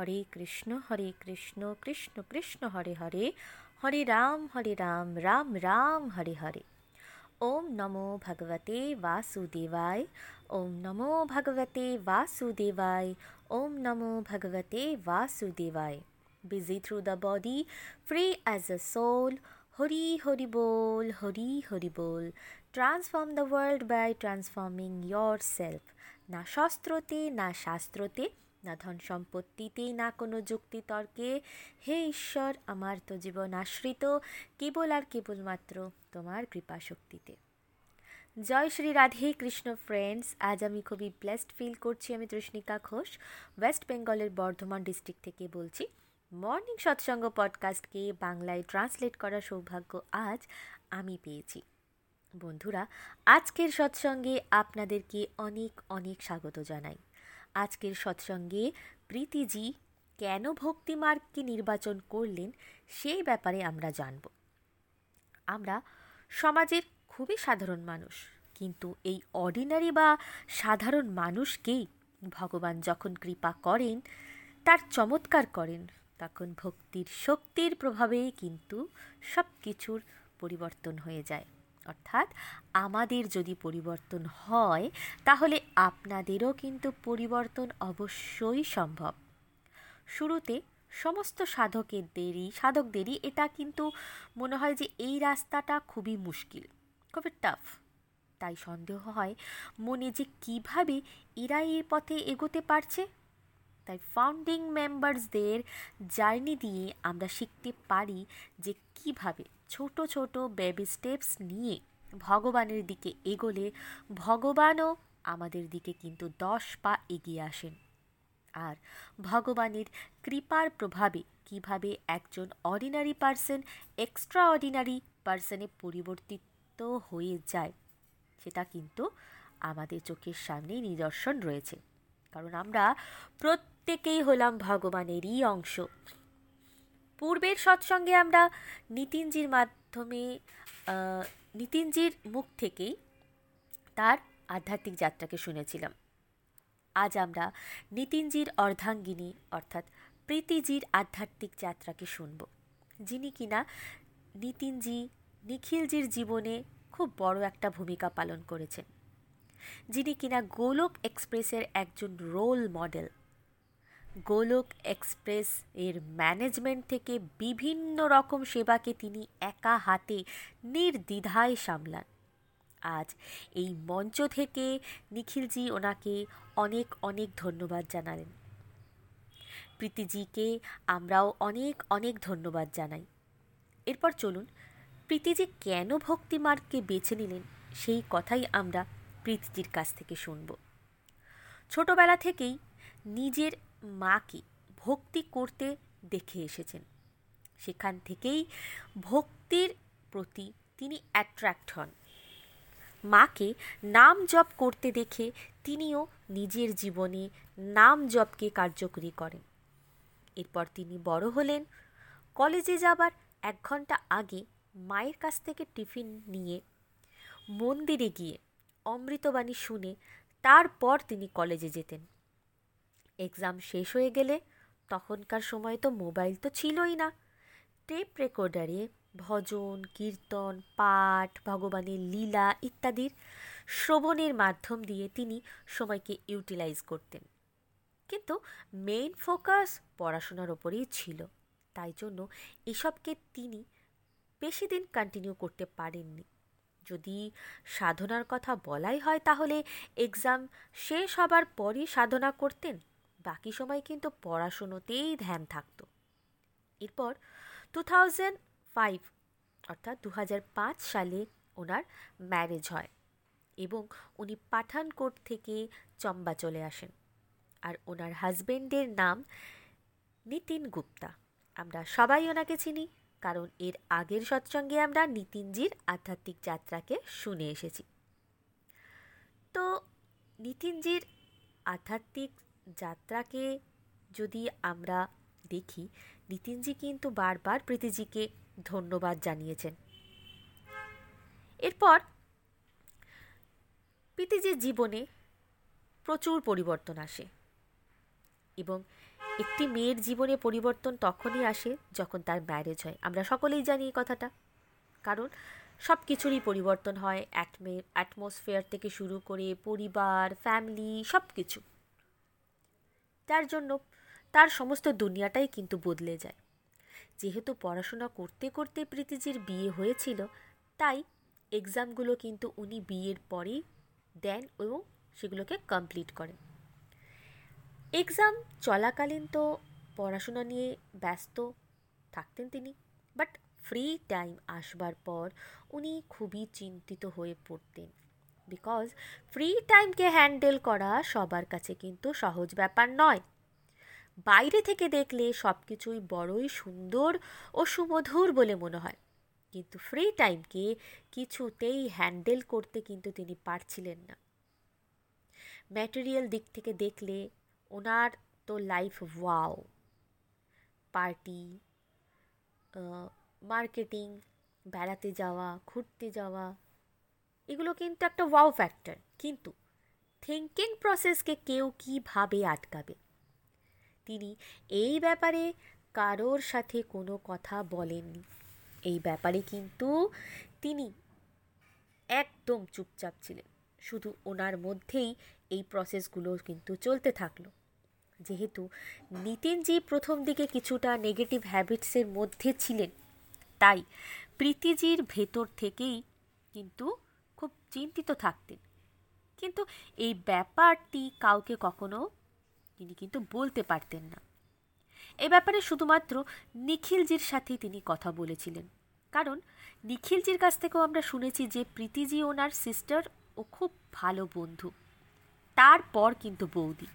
হরে কৃষ্ণ হরে কৃষ্ণ কৃষ্ণ কৃষ্ণ হরে হরে হরে রাম হরে রাম রাম রাম হরে হরে ওম নমো ভগবতে বাসুদেবায় ওম নমো ভগবতে বাসুদেবায় ওম নমো ভগবতে বাসুদেবায় busy through the body, free as a soul. Hari Hari Bol, Hari Hari Bol. Transform the world by transforming yourself. না শস্ত্রতে না শাস্ত্রতে না ধন সম্পত্তিতে, না কোনো যুক্তিতর্কে। হে ঈশ্বর, আমার তো জীবন আশ্রিত, কেবল আর কেবলমাত্র তোমার কৃপা শক্তিতে জয় শ্রী রাধে কৃষ্ণ ফ্রেন্ডস আজ আমি খুবই ব্লেসড ফিল করছি আমি তৃষ্ণিকা ঘোষ ওয়েস্ট বেঙ্গলের বর্ধমান ডিস্ট্রিক্ট থেকে বলছি। মর্নিং সৎসঙ্গ পডকাস্টকে বাংলায় ট্রান্সলেট করার সৌভাগ্য আজ আমি পেয়েছি। বন্ধুরা, আজকের সৎসঙ্গে আপনাদেরকে অনেক অনেক স্বাগত জানাই। আজকের সৎসঙ্গে প্রীতিজি কেন ভক্তি মার্গকে নির্বাচন করলেন সেই ব্যাপারে আমরা জানব। আমরা সমাজের খুবই সাধারণ মানুষ, কিন্তু এই অর্ডিনারি বা সাধারণ মানুষকেই ভগবান যখন কৃপা করেন, তার চমৎকার করেন, তখন ভক্তির শক্তির প্রভাবেই কিন্তু সব কিছুর পরিবর্তন হয়ে যায়। অর্থাৎ আমাদের যদি পরিবর্তন হয়, তাহলে আপনাদেরও কিন্তু পরিবর্তন অবশ্যই সম্ভব। শুরুতে সমস্ত সাধকেরদেরই সাধকদেরই এটা কিন্তু মনে হয় যে এই রাস্তাটা খুবই মুশকিল, খুবই টাফ তাই সন্দেহ হয়, মনে যে কীভাবে এরা এই পথে এগোতে পারছে? তাই ফাউন্ডিং মেম্বার্সদের জার্নি দিয়ে আমরা শিখতে পারি যে কীভাবে ছোট ছোট বেবি স্টেপস নিয়ে ভগবানের দিকে এগোলে ভগবানও আমাদের দিকে কিন্তু দশ পা এগিয়ে আসেন। আর ভগবানের কৃপার প্রভাবে কীভাবে একজন অর্ডিনারি পার্সন এক্সট্রা অর্ডিনারি পার্সনে পরিবর্তিত হয়ে যায়, সেটা কিন্তু আমাদের চোখের সামনেই নিদর্শন রয়েছে। কারণ আমরা প্রত্যেকেই হলাম ভগবানেরই অংশ। পূর্বের সৎসঙ্গে আমরা নিতিনজির মাধ্যমে নিতিনজির মুখ থেকেই তার আধ্যাত্মিক যাত্রাকে শুনেছিলাম। আজ আমরা নিতিনজির অর্ধাঙ্গিনী, অর্থাৎ প্রীতিজির আধ্যাত্মিক যাত্রাকে শুনব, যিনি কিনা নিতিনজি নিখিলজির জীবনে খুব বড় একটা ভূমিকা পালন করেছেন, যিনি কিনা গোলক এক্সপ্রেসের একজন রোল মডেল। গোলক এক্সপ্রেস এর ম্যানেজমেন্ট থেকে বিভিন্ন রকম সেবাকে তিনি একা হাতে নির্দ্বিধায় সামলান। আজ এই মঞ্চ থেকে নিখিলজি ওনাকে অনেক অনেক ধন্যবাদ জানালেন। প্রীতিজিকে আমরাও অনেক অনেক ধন্যবাদ জানাই। এরপর চলুন, প্রীতিজি কেন ভক্তিমার্গকে বেছে নিলেন সেই কথাই আমরা প্রীতিজির কাছ থেকে শুনব। ছোটবেলা থেকেই নিজের মাকে ভক্তি করতে দেখে এসেছেন। সেখান থেকেই ভক্তির প্রতি তিনি অ্যাট্রাক্ট হন। মাকে নাম জপ করতে দেখে তিনিও নিজের জীবনে নাম জপকে কার্যকরী করেন। এরপর তিনি বড় হলেন। কলেজে যাবার এক ঘণ্টা আগে মায়ের কাছ থেকে টিফিন নিয়ে মন্দিরে গিয়ে অমৃতবাণী শুনে তারপর তিনি কলেজে যেতেন। এক্সাম শেষ হয়ে গেলে তখনকার সময় তো মোবাইল তো ছিলই না। টেপ রেকর্ডারে ভজন, কীর্তন, পাঠ, ভগবানের লীলা ইত্যাদির শ্রবণের মাধ্যম দিয়ে তিনি সময়কে ইউটিলাইজ করতেন। কিন্তু মেইন ফোকাস পড়াশোনার ওপরেই ছিল। তাই জন্য এসবকে তিনি বেশি দিন কন্টিনিউ করতে পারেননি। যদি সাধনার কথা বলাই হয় তাহলে এক্সাম শেষ হবার পরই সাধনা করতেন। বাকি সময় কিন্তু পড়াশুনোতেই ধ্যান থাকতো। এরপর টু থাউজেন্ড ফাইভ অর্থাৎ দু পাঁচ সালে ওনার ম্যারেজ হয় এবং উনি পাঠানকোট থেকে চম্বা চলে আসেন। আর ওনার হাজবেন্ডের নাম নিতিন গুপ্তা। আমরা সবাই ওনাকে চিনি, কারণ এর আগের সৎসঙ্গে আমরা নিতিনজির আধ্যাত্মিক যাত্রাকে শুনে এসেছি। তো নিতিনজির আধ্যাত্মিক যাত্রাকে যদি আমরা দেখি, নিতিনজি কিন্তু বারবার প্রীতিজিকে ধন্যবাদ জানিয়েছেন। এরপর প্রীতিজির জীবনে প্রচুর পরিবর্তন আসে এবং একটি মেয়ের জীবনে পরিবর্তন তখনই আসে যখন তার ম্যারেজ হয়। আমরা সকলেই জানি এই কথাটা। কারণ সব কিছুরই পরিবর্তন হয়। অ্যাটমসফিয়ার থেকে শুরু করে পরিবার ফ্যামিলি সব কিছু তার জন্য তার সমস্ত দুনিয়াটাই কিন্তু বদলে যায়। যেহেতু পড়াশোনা করতে করতে প্রীতিজির বিয়ে হয়েছিল, তাই এক্সামগুলো কিন্তু উনি বিয়ের পরেই দেন এবং সেগুলোকে কমপ্লিট করেন। এক্সাম চলাকালীন তো পড়াশোনা নিয়ে ব্যস্ত থাকতেন তিনি, বাট ফ্রি টাইম আসবার পর উনি খুবই চিন্তিত হয়ে পড়তেন। বিকজ ফ্রি টাইমকে হ্যান্ডেল করা সবার কাছে কিন্তু সহজ ব্যাপার নয়। বাইরে থেকে দেখলে সব কিছুই বড়ই সুন্দর ও সুমধুর বলে মনে হয়। কিন্তু ফ্রি টাইমকে কিছুতেই হ্যান্ডেল করতে কিন্তু তিনি পারছিলেন না। ম্যাটেরিয়াল দিক থেকে দেখলে ওনার তো লাইফ ওয়াও পার্টি মার্কেটিং বেড়াতে যাওয়া, ঘুরতে যাওয়া এগুলো কিন্তু একটা ওয়াও ফ্যাক্টর কিন্তু থিঙ্কিং প্রসেসকে কেউ কীভাবে আটকাবে? তিনি এই ব্যাপারে কারোর সাথে কোনো কথা বলেননি। এই ব্যাপারে কিন্তু তিনি একদম চুপচাপ ছিলেন। শুধু ওনার মধ্যেই এই প্রসেসগুলো কিন্তু চলতে থাকল। যেহেতু নিতিনজি প্রথম দিকে কিছুটা নেগেটিভ হ্যাবিটসের মধ্যে ছিলেন, তাই প্রীতিজির ভেতর থেকেই কিন্তু খুব চিন্তিত থাকতেন। কিন্তু এই ব্যাপারটি কাউকে কখনো তিনি কিন্তু বলতে পারতেন না। এ ব্যাপারে শুধুমাত্র নিখিলজির সাথেই তিনি কথা বলেছিলেন। কারণ নিখিলজির কাছ থেকেও আমরা শুনেছি যে প্রীতিজি ওনার সিস্টার ও খুব ভালো বন্ধু। তারপর কিন্তু বৌদি।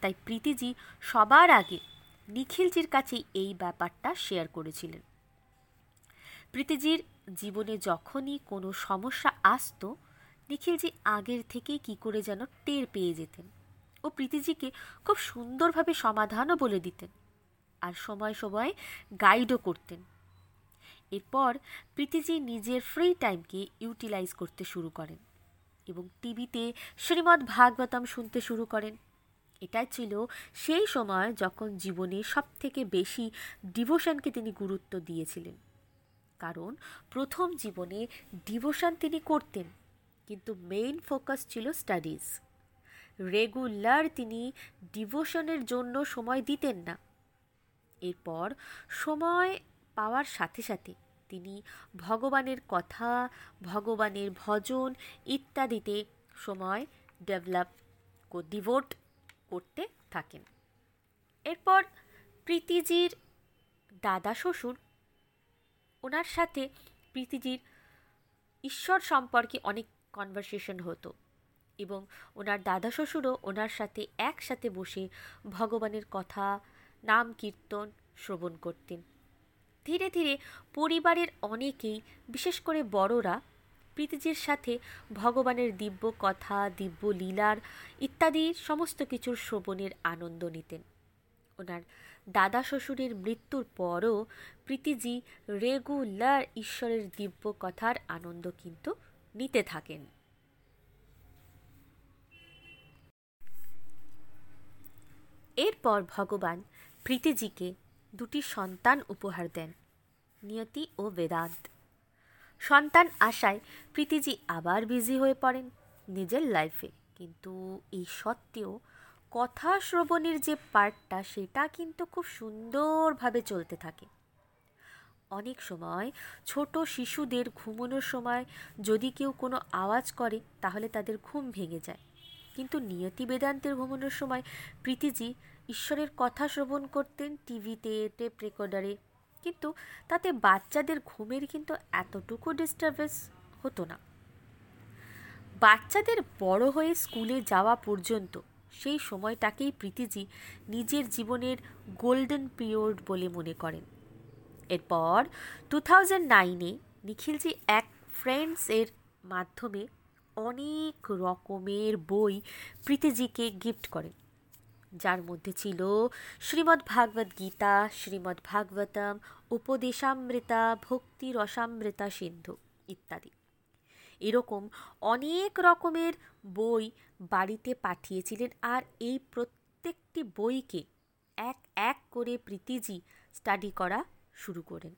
তাই প্রীতিজি সবার আগে নিখিলজির কাছে এই ব্যাপারটা শেয়ার করেছিলেন। প্রীতিজির জীবনে যখনই কোনো সমস্যা আসতো, নিখিলজি আগের থেকেই কি করে যেন টের পেয়ে যেতেন ও প্রীতিজিকে খুব সুন্দরভাবে সমাধানও বলে দিতেন আর সময় সময় গাইডও করতেন। এরপর প্রীতিজি নিজের ফ্রি টাইমকে ইউটিলাইজ করতে শুরু করেন এবং টিভিতে শ্রীমদ্ ভাগবতম শুনতে শুরু করেন। এটাই ছিল সেই সময় যখন জীবনে সবথেকে বেশি ডিভোশনকে তিনি গুরুত্ব দিয়েছিলেন। কারণ প্রথম জীবনে ডিভোশন তিনি করতেন, কিন্তু মেইন ফোকাস ছিল স্টাডিজ রেগুলার তিনি ডিভোশনের জন্য সময় দিতেন না। এরপর সময় পাওয়ার সাথে সাথে তিনি ভগবানের কথা, ভগবানের ভজন ইত্যাদিতে সময় ডেভেলপ ডিভোট করতে থাকেন। এরপর প্রীতিজির দাদা শ্বশুর ওনার সাথে প্রীতিজির ঈশ্বর সম্পর্কে অনেক কনভারসেশন হতো এবং ওনার দাদা শ্বশুরও ওনার সাথে একসাথে বসে ভগবানের কথা, নাম, কীর্তন শ্রবণ করতেন। ধীরে ধীরে পরিবারের অনেকেই, বিশেষ করে বড়রা, প্রীতিজির সাথে ভগবানের দিব্য কথা, দিব্য লীলার ইত্যাদি সমস্ত কিছুর শ্রবণের আনন্দ নিতেন। ওনার দাদা শ্বশুরের মৃত্যুর পরও প্রীতিজি রেগুলার ঈশ্বরের দিব্য কথার আনন্দ কিন্তু নিতে থাকেন। এরপর ভগবান প্রীতিজিকে দুটি সন্তান উপহার দেন, নিয়তি ও বেদান্ত। সন্তান আশায় প্রীতিজি আবার বিজি হয়ে পড়েন নিজের লাইফে কিন্তু এই সত্ত্বেও কথা শ্রবণের যে পার্টটা, সেটা কিন্তু খুব সুন্দরভাবে চলতে থাকে। অনেক সময় ছোট শিশুদের ঘুমানোর সময় যদি কেউ কোনো আওয়াজ করে, তাহলে তাদের ঘুম ভেঙে যায়। কিন্তু নিয়তি বেদান্তের ঘুমানোর সময় প্রীতিজি ঈশ্বরের কথা শ্রবণ করতেন টিভিতে, টেপ রেকর্ডারে। কিন্তু তাতে বাচ্চাদের ঘুমের কিন্তু এতটুকু ডিস্টারবেন্স হতো না। বাচ্চাদের বড় হয়ে স্কুলে যাওয়া পর্যন্ত সেই সময়টাকেই প্রীতিজি নিজের জীবনের গোল্ডেন পিরিয়ড বলে মনে করেন। এরপর টু থাউজেন্ড নাইনে নিখিলজি এক ফ্রেন্ডসের মাধ্যমে অনেক রকমের বই প্রীতিজিকে গিফট করেন। যার মধ্যে ছিল শ্রীমদ্ ভাগবত গীতা, শ্রীমদ্ ভাগবতম, উপদেশামৃতা, ভক্তি রসামৃতা সিন্ধু ইত্যাদি। এরকম অনেক রকমের বই বাড়িতে পাঠিয়েছিলেন আর এই প্রত্যেকটি বইকে এক এক করে প্রীতিজি স্টাডি করা শুরু করেন।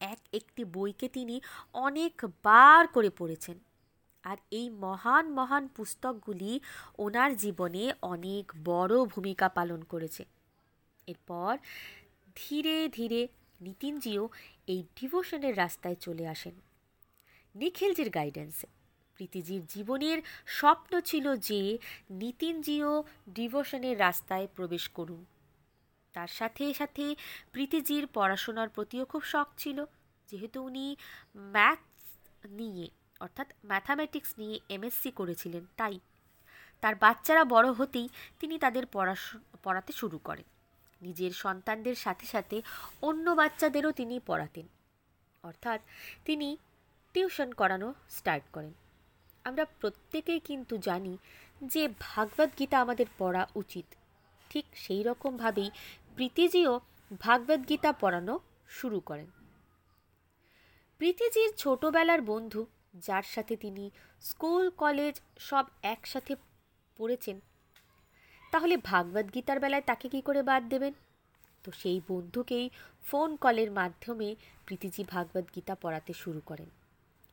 এক একটি বইকে তিনি অনেকবার করে পড়েছেন আর এই মহান মহান পুস্তকগুলি ওনার জীবনে অনেক বড় ভূমিকা পালন করেছে। এরপর ধীরে ধীরে নিতিনজিও এই ডিভোশনের রাস্তায় চলে আসেন। নিখিলজির গাইডেন্সে প্রীতিজির জীবনের স্বপ্ন ছিল যে নিতিনজিও ডিভোশনের রাস্তায় প্রবেশ করুন তার সাথে সাথে প্রীতিজির পড়াশোনার প্রতিও খুব শখ ছিল। যেহেতু উনি ম্যাথস নিয়ে, অর্থাৎ ম্যাথামেটিক্স নিয়ে এমএসসি করেছিলেন, তাই তার বাচ্চারা বড় হতেই তিনি তাদের পড়াতে শুরু করেন। নিজের সন্তানদের সাথে সাথে অন্য বাচ্চাদেরও তিনি পড়াতেন। অর্থাৎ তিনি টিউশন করানো স্টার্ট করেন। আমরা প্রত্যেকেই কিন্তু জানি যে ভাগবত গীতা আমাদের পড়া উচিত। ঠিক সেই রকমভাবেই প্রীতিজিও ভাগবত গীতা পড়ানো শুরু করেন। প্রীতিজির ছোটবেলার বন্ধু, যার সাথে তিনি স্কুল, কলেজ সব একসাথে পড়েছেন, তাহলে ভাগবত গীতার বেলায় তাকে কি করে বাদ দেবেন? তো সেই বন্ধুকেই ফোন কলের মাধ্যমে প্রীতিজি ভাগবত গীতা পড়াতে শুরু করেন।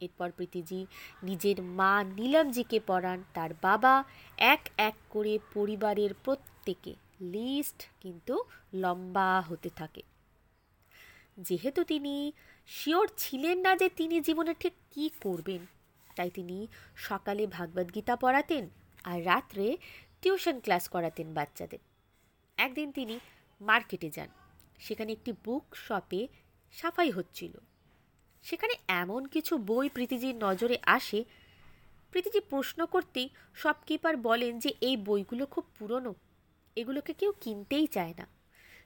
এরপর প্রীতিজি নিজের মা নীলমজিকে পড়ান, তার বাবা এক এক করে পরিবারের প্রত্যেকে। লিস্ট কিন্তু লম্বা হতে থাকে। যেহেতু তিনি শিওর ছিলেন না যে তিনি জীবনে ঠিক কী করবেন, তাই তিনি সকালে ভাগবত গীতা পড়াতেন আর রাত্রে টিউশন ক্লাস করাতেন বাচ্চাদের। একদিন তিনি মার্কেটে যান। সেখানে একটি বুক শপে সাফাই হচ্ছিল। সেখানে এমন কিছু বই প্রীতিজির নজরে আসে, প্রীতিজি প্রশ্ন করতেই শপকিপার বলেন যে, এই বইগুলো খুব পুরনো। এগুলোকে কেউ কিনতেই চায় না।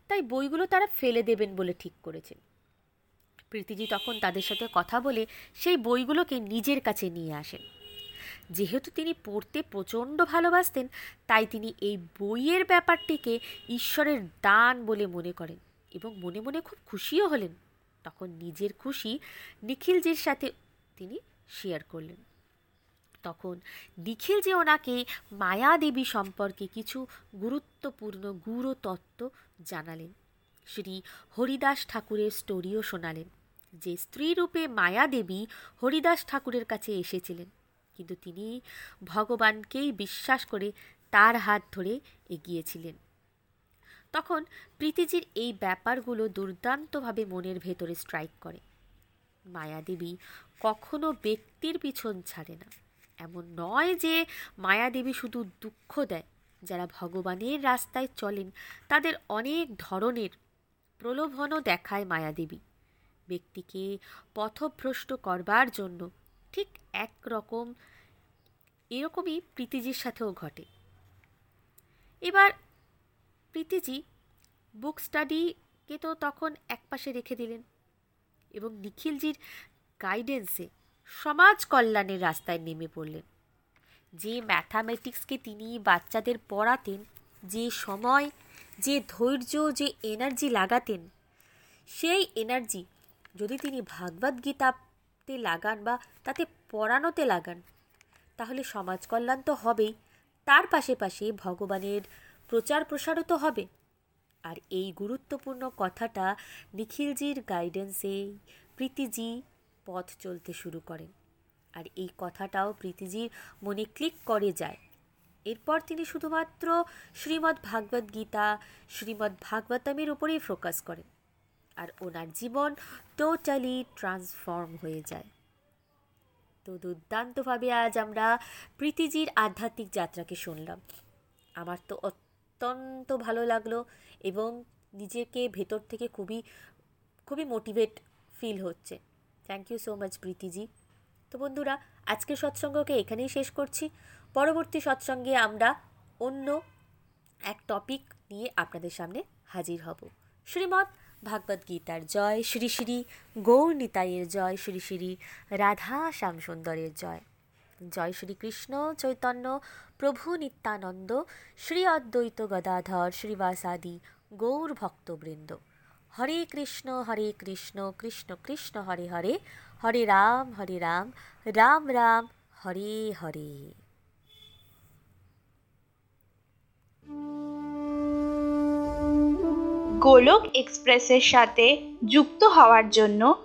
তাই বইগুলো তারা ফেলে দেবেন বলে ঠিক করেছেন। প্রীতিজি তখন তাদের সাথে কথা বলে সেই বইগুলোকে নিজের কাছে নিয়ে আসেন। যেহেতু তিনি পড়তে প্রচণ্ড ভালোবাসতেন, তাই তিনি এই বইয়ের ব্যাপারটিকে ঈশ্বরের দান বলে মনে করেন এবং মনে মনে খুব খুশিও হলেন। তখন নিজের খুশি নিখিলজির সাথে তিনি শেয়ার করলেন। তখন নিখিল যে ওনাকে মায়া দেবী সম্পর্কে কিছু গুরুত্বপূর্ণ গুরু তত্ত্ব জানালেন, শ্রী হরিদাস ঠাকুরের স্টোরিও শোনালেন, যে স্ত্রীরূপে মায়া দেবী হরিদাস ঠাকুরের কাছে এসেছিলেন। কিন্তু তিনি ভগবানকেই বিশ্বাস করে তার হাত ধরে এগিয়েছিলেন। তখন প্রীতিজির এই ব্যাপারগুলো দুর্দান্তভাবে মনের ভেতরে স্ট্রাইক করে। মায়াদেবী কখনো ব্যক্তির পিছন ছাড়ে না। এমন নয় যে মায়াদেবী শুধু দুঃখ দেয়। যারা ভগবানের রাস্তায় চলেন, তাদের অনেক ধরনের প্রলোভনও দেখায় মায়াদেবী। ব্যক্তিকে পথভ্রষ্ট করবার জন্য ঠিক একরকম, এরকমই প্রীতিজির সাথেও ঘটে। এবার প্রীতিজি বুক স্টাডিকে তো তখন একপাশে রেখে দিলেন এবং নিখিলজির গাইডেন্সে সমাজ কল্যাণের রাস্তায় নেমে পড়লেন। যে ম্যাথামেটিক্সকে তিনি বাচ্চাদের পড়াতেন, যে সময়, যে ধৈর্য, যে এনার্জি লাগাতেন, সেই এনার্জি যদি তিনি ভাগবত গীতাতে লাগান বা তাতে পড়ানোতে লাগান, তাহলে সমাজ কল্যাণ তো হবেই। তার পাশে পাশে ভগবানের প্রচার প্রসারও তো হবে। আর এই গুরুত্বপূর্ণ কথাটা নিখিলজির গাইডেন্সে প্রীতিজি পথ চলতে শুরু করেন। আর এই কথাটাও প্রীতিজির মনে ক্লিক করে যায়। এরপর তিনি শুধুমাত্র শ্রীমদ্ ভাগবত গীতা, শ্রীমদ্ ভাগবতমের উপরেই ফোকাস করেন। আর ওনার জীবন টোটালি ট্রান্সফর্ম হয়ে যায়। তো দুর্দান্তভাবে আজ আমরা প্রীতিজির আধ্যাত্মিক যাত্রাকে শুনলাম। আমার তো অত্যন্ত ভালো লাগল এবং নিজেকে ভেতর থেকে খুবই খুবই মোটিভেট ফিল হচ্ছে। Thank you so much Pritiji তো বন্ধুরা, আজকের সৎসঙ্গকে এখানেই শেষ করছি। পরবর্তী সৎসঙ্গে আমরা অন্য এক টপিক নিয়ে আপনাদের সামনে হাজির হব। শ্রীমৎ ভাগবত গীতার জয়, শ্রী শ্রী গৌর নিতাইয়ের জয়, শ্রী শ্রী রাধা শ্যামসুন্দরের জয়। জয় শ্রীকৃষ্ণ চৈতন্য প্রভু নিত্যানন্দ, শ্রী অদ্বৈত গদাধর শ্রীবাসাদি, গৌর ভক্তবৃন্দ। হরে কৃষ্ণ হরে কৃষ্ণ কৃষ্ণ কৃষ্ণ, হরে হরে হরে রাম হরে রাম রাম রাম, হরে হরে। গোলক এক্সপ্রেসের সাথে যুক্ত হওয়ার জন্য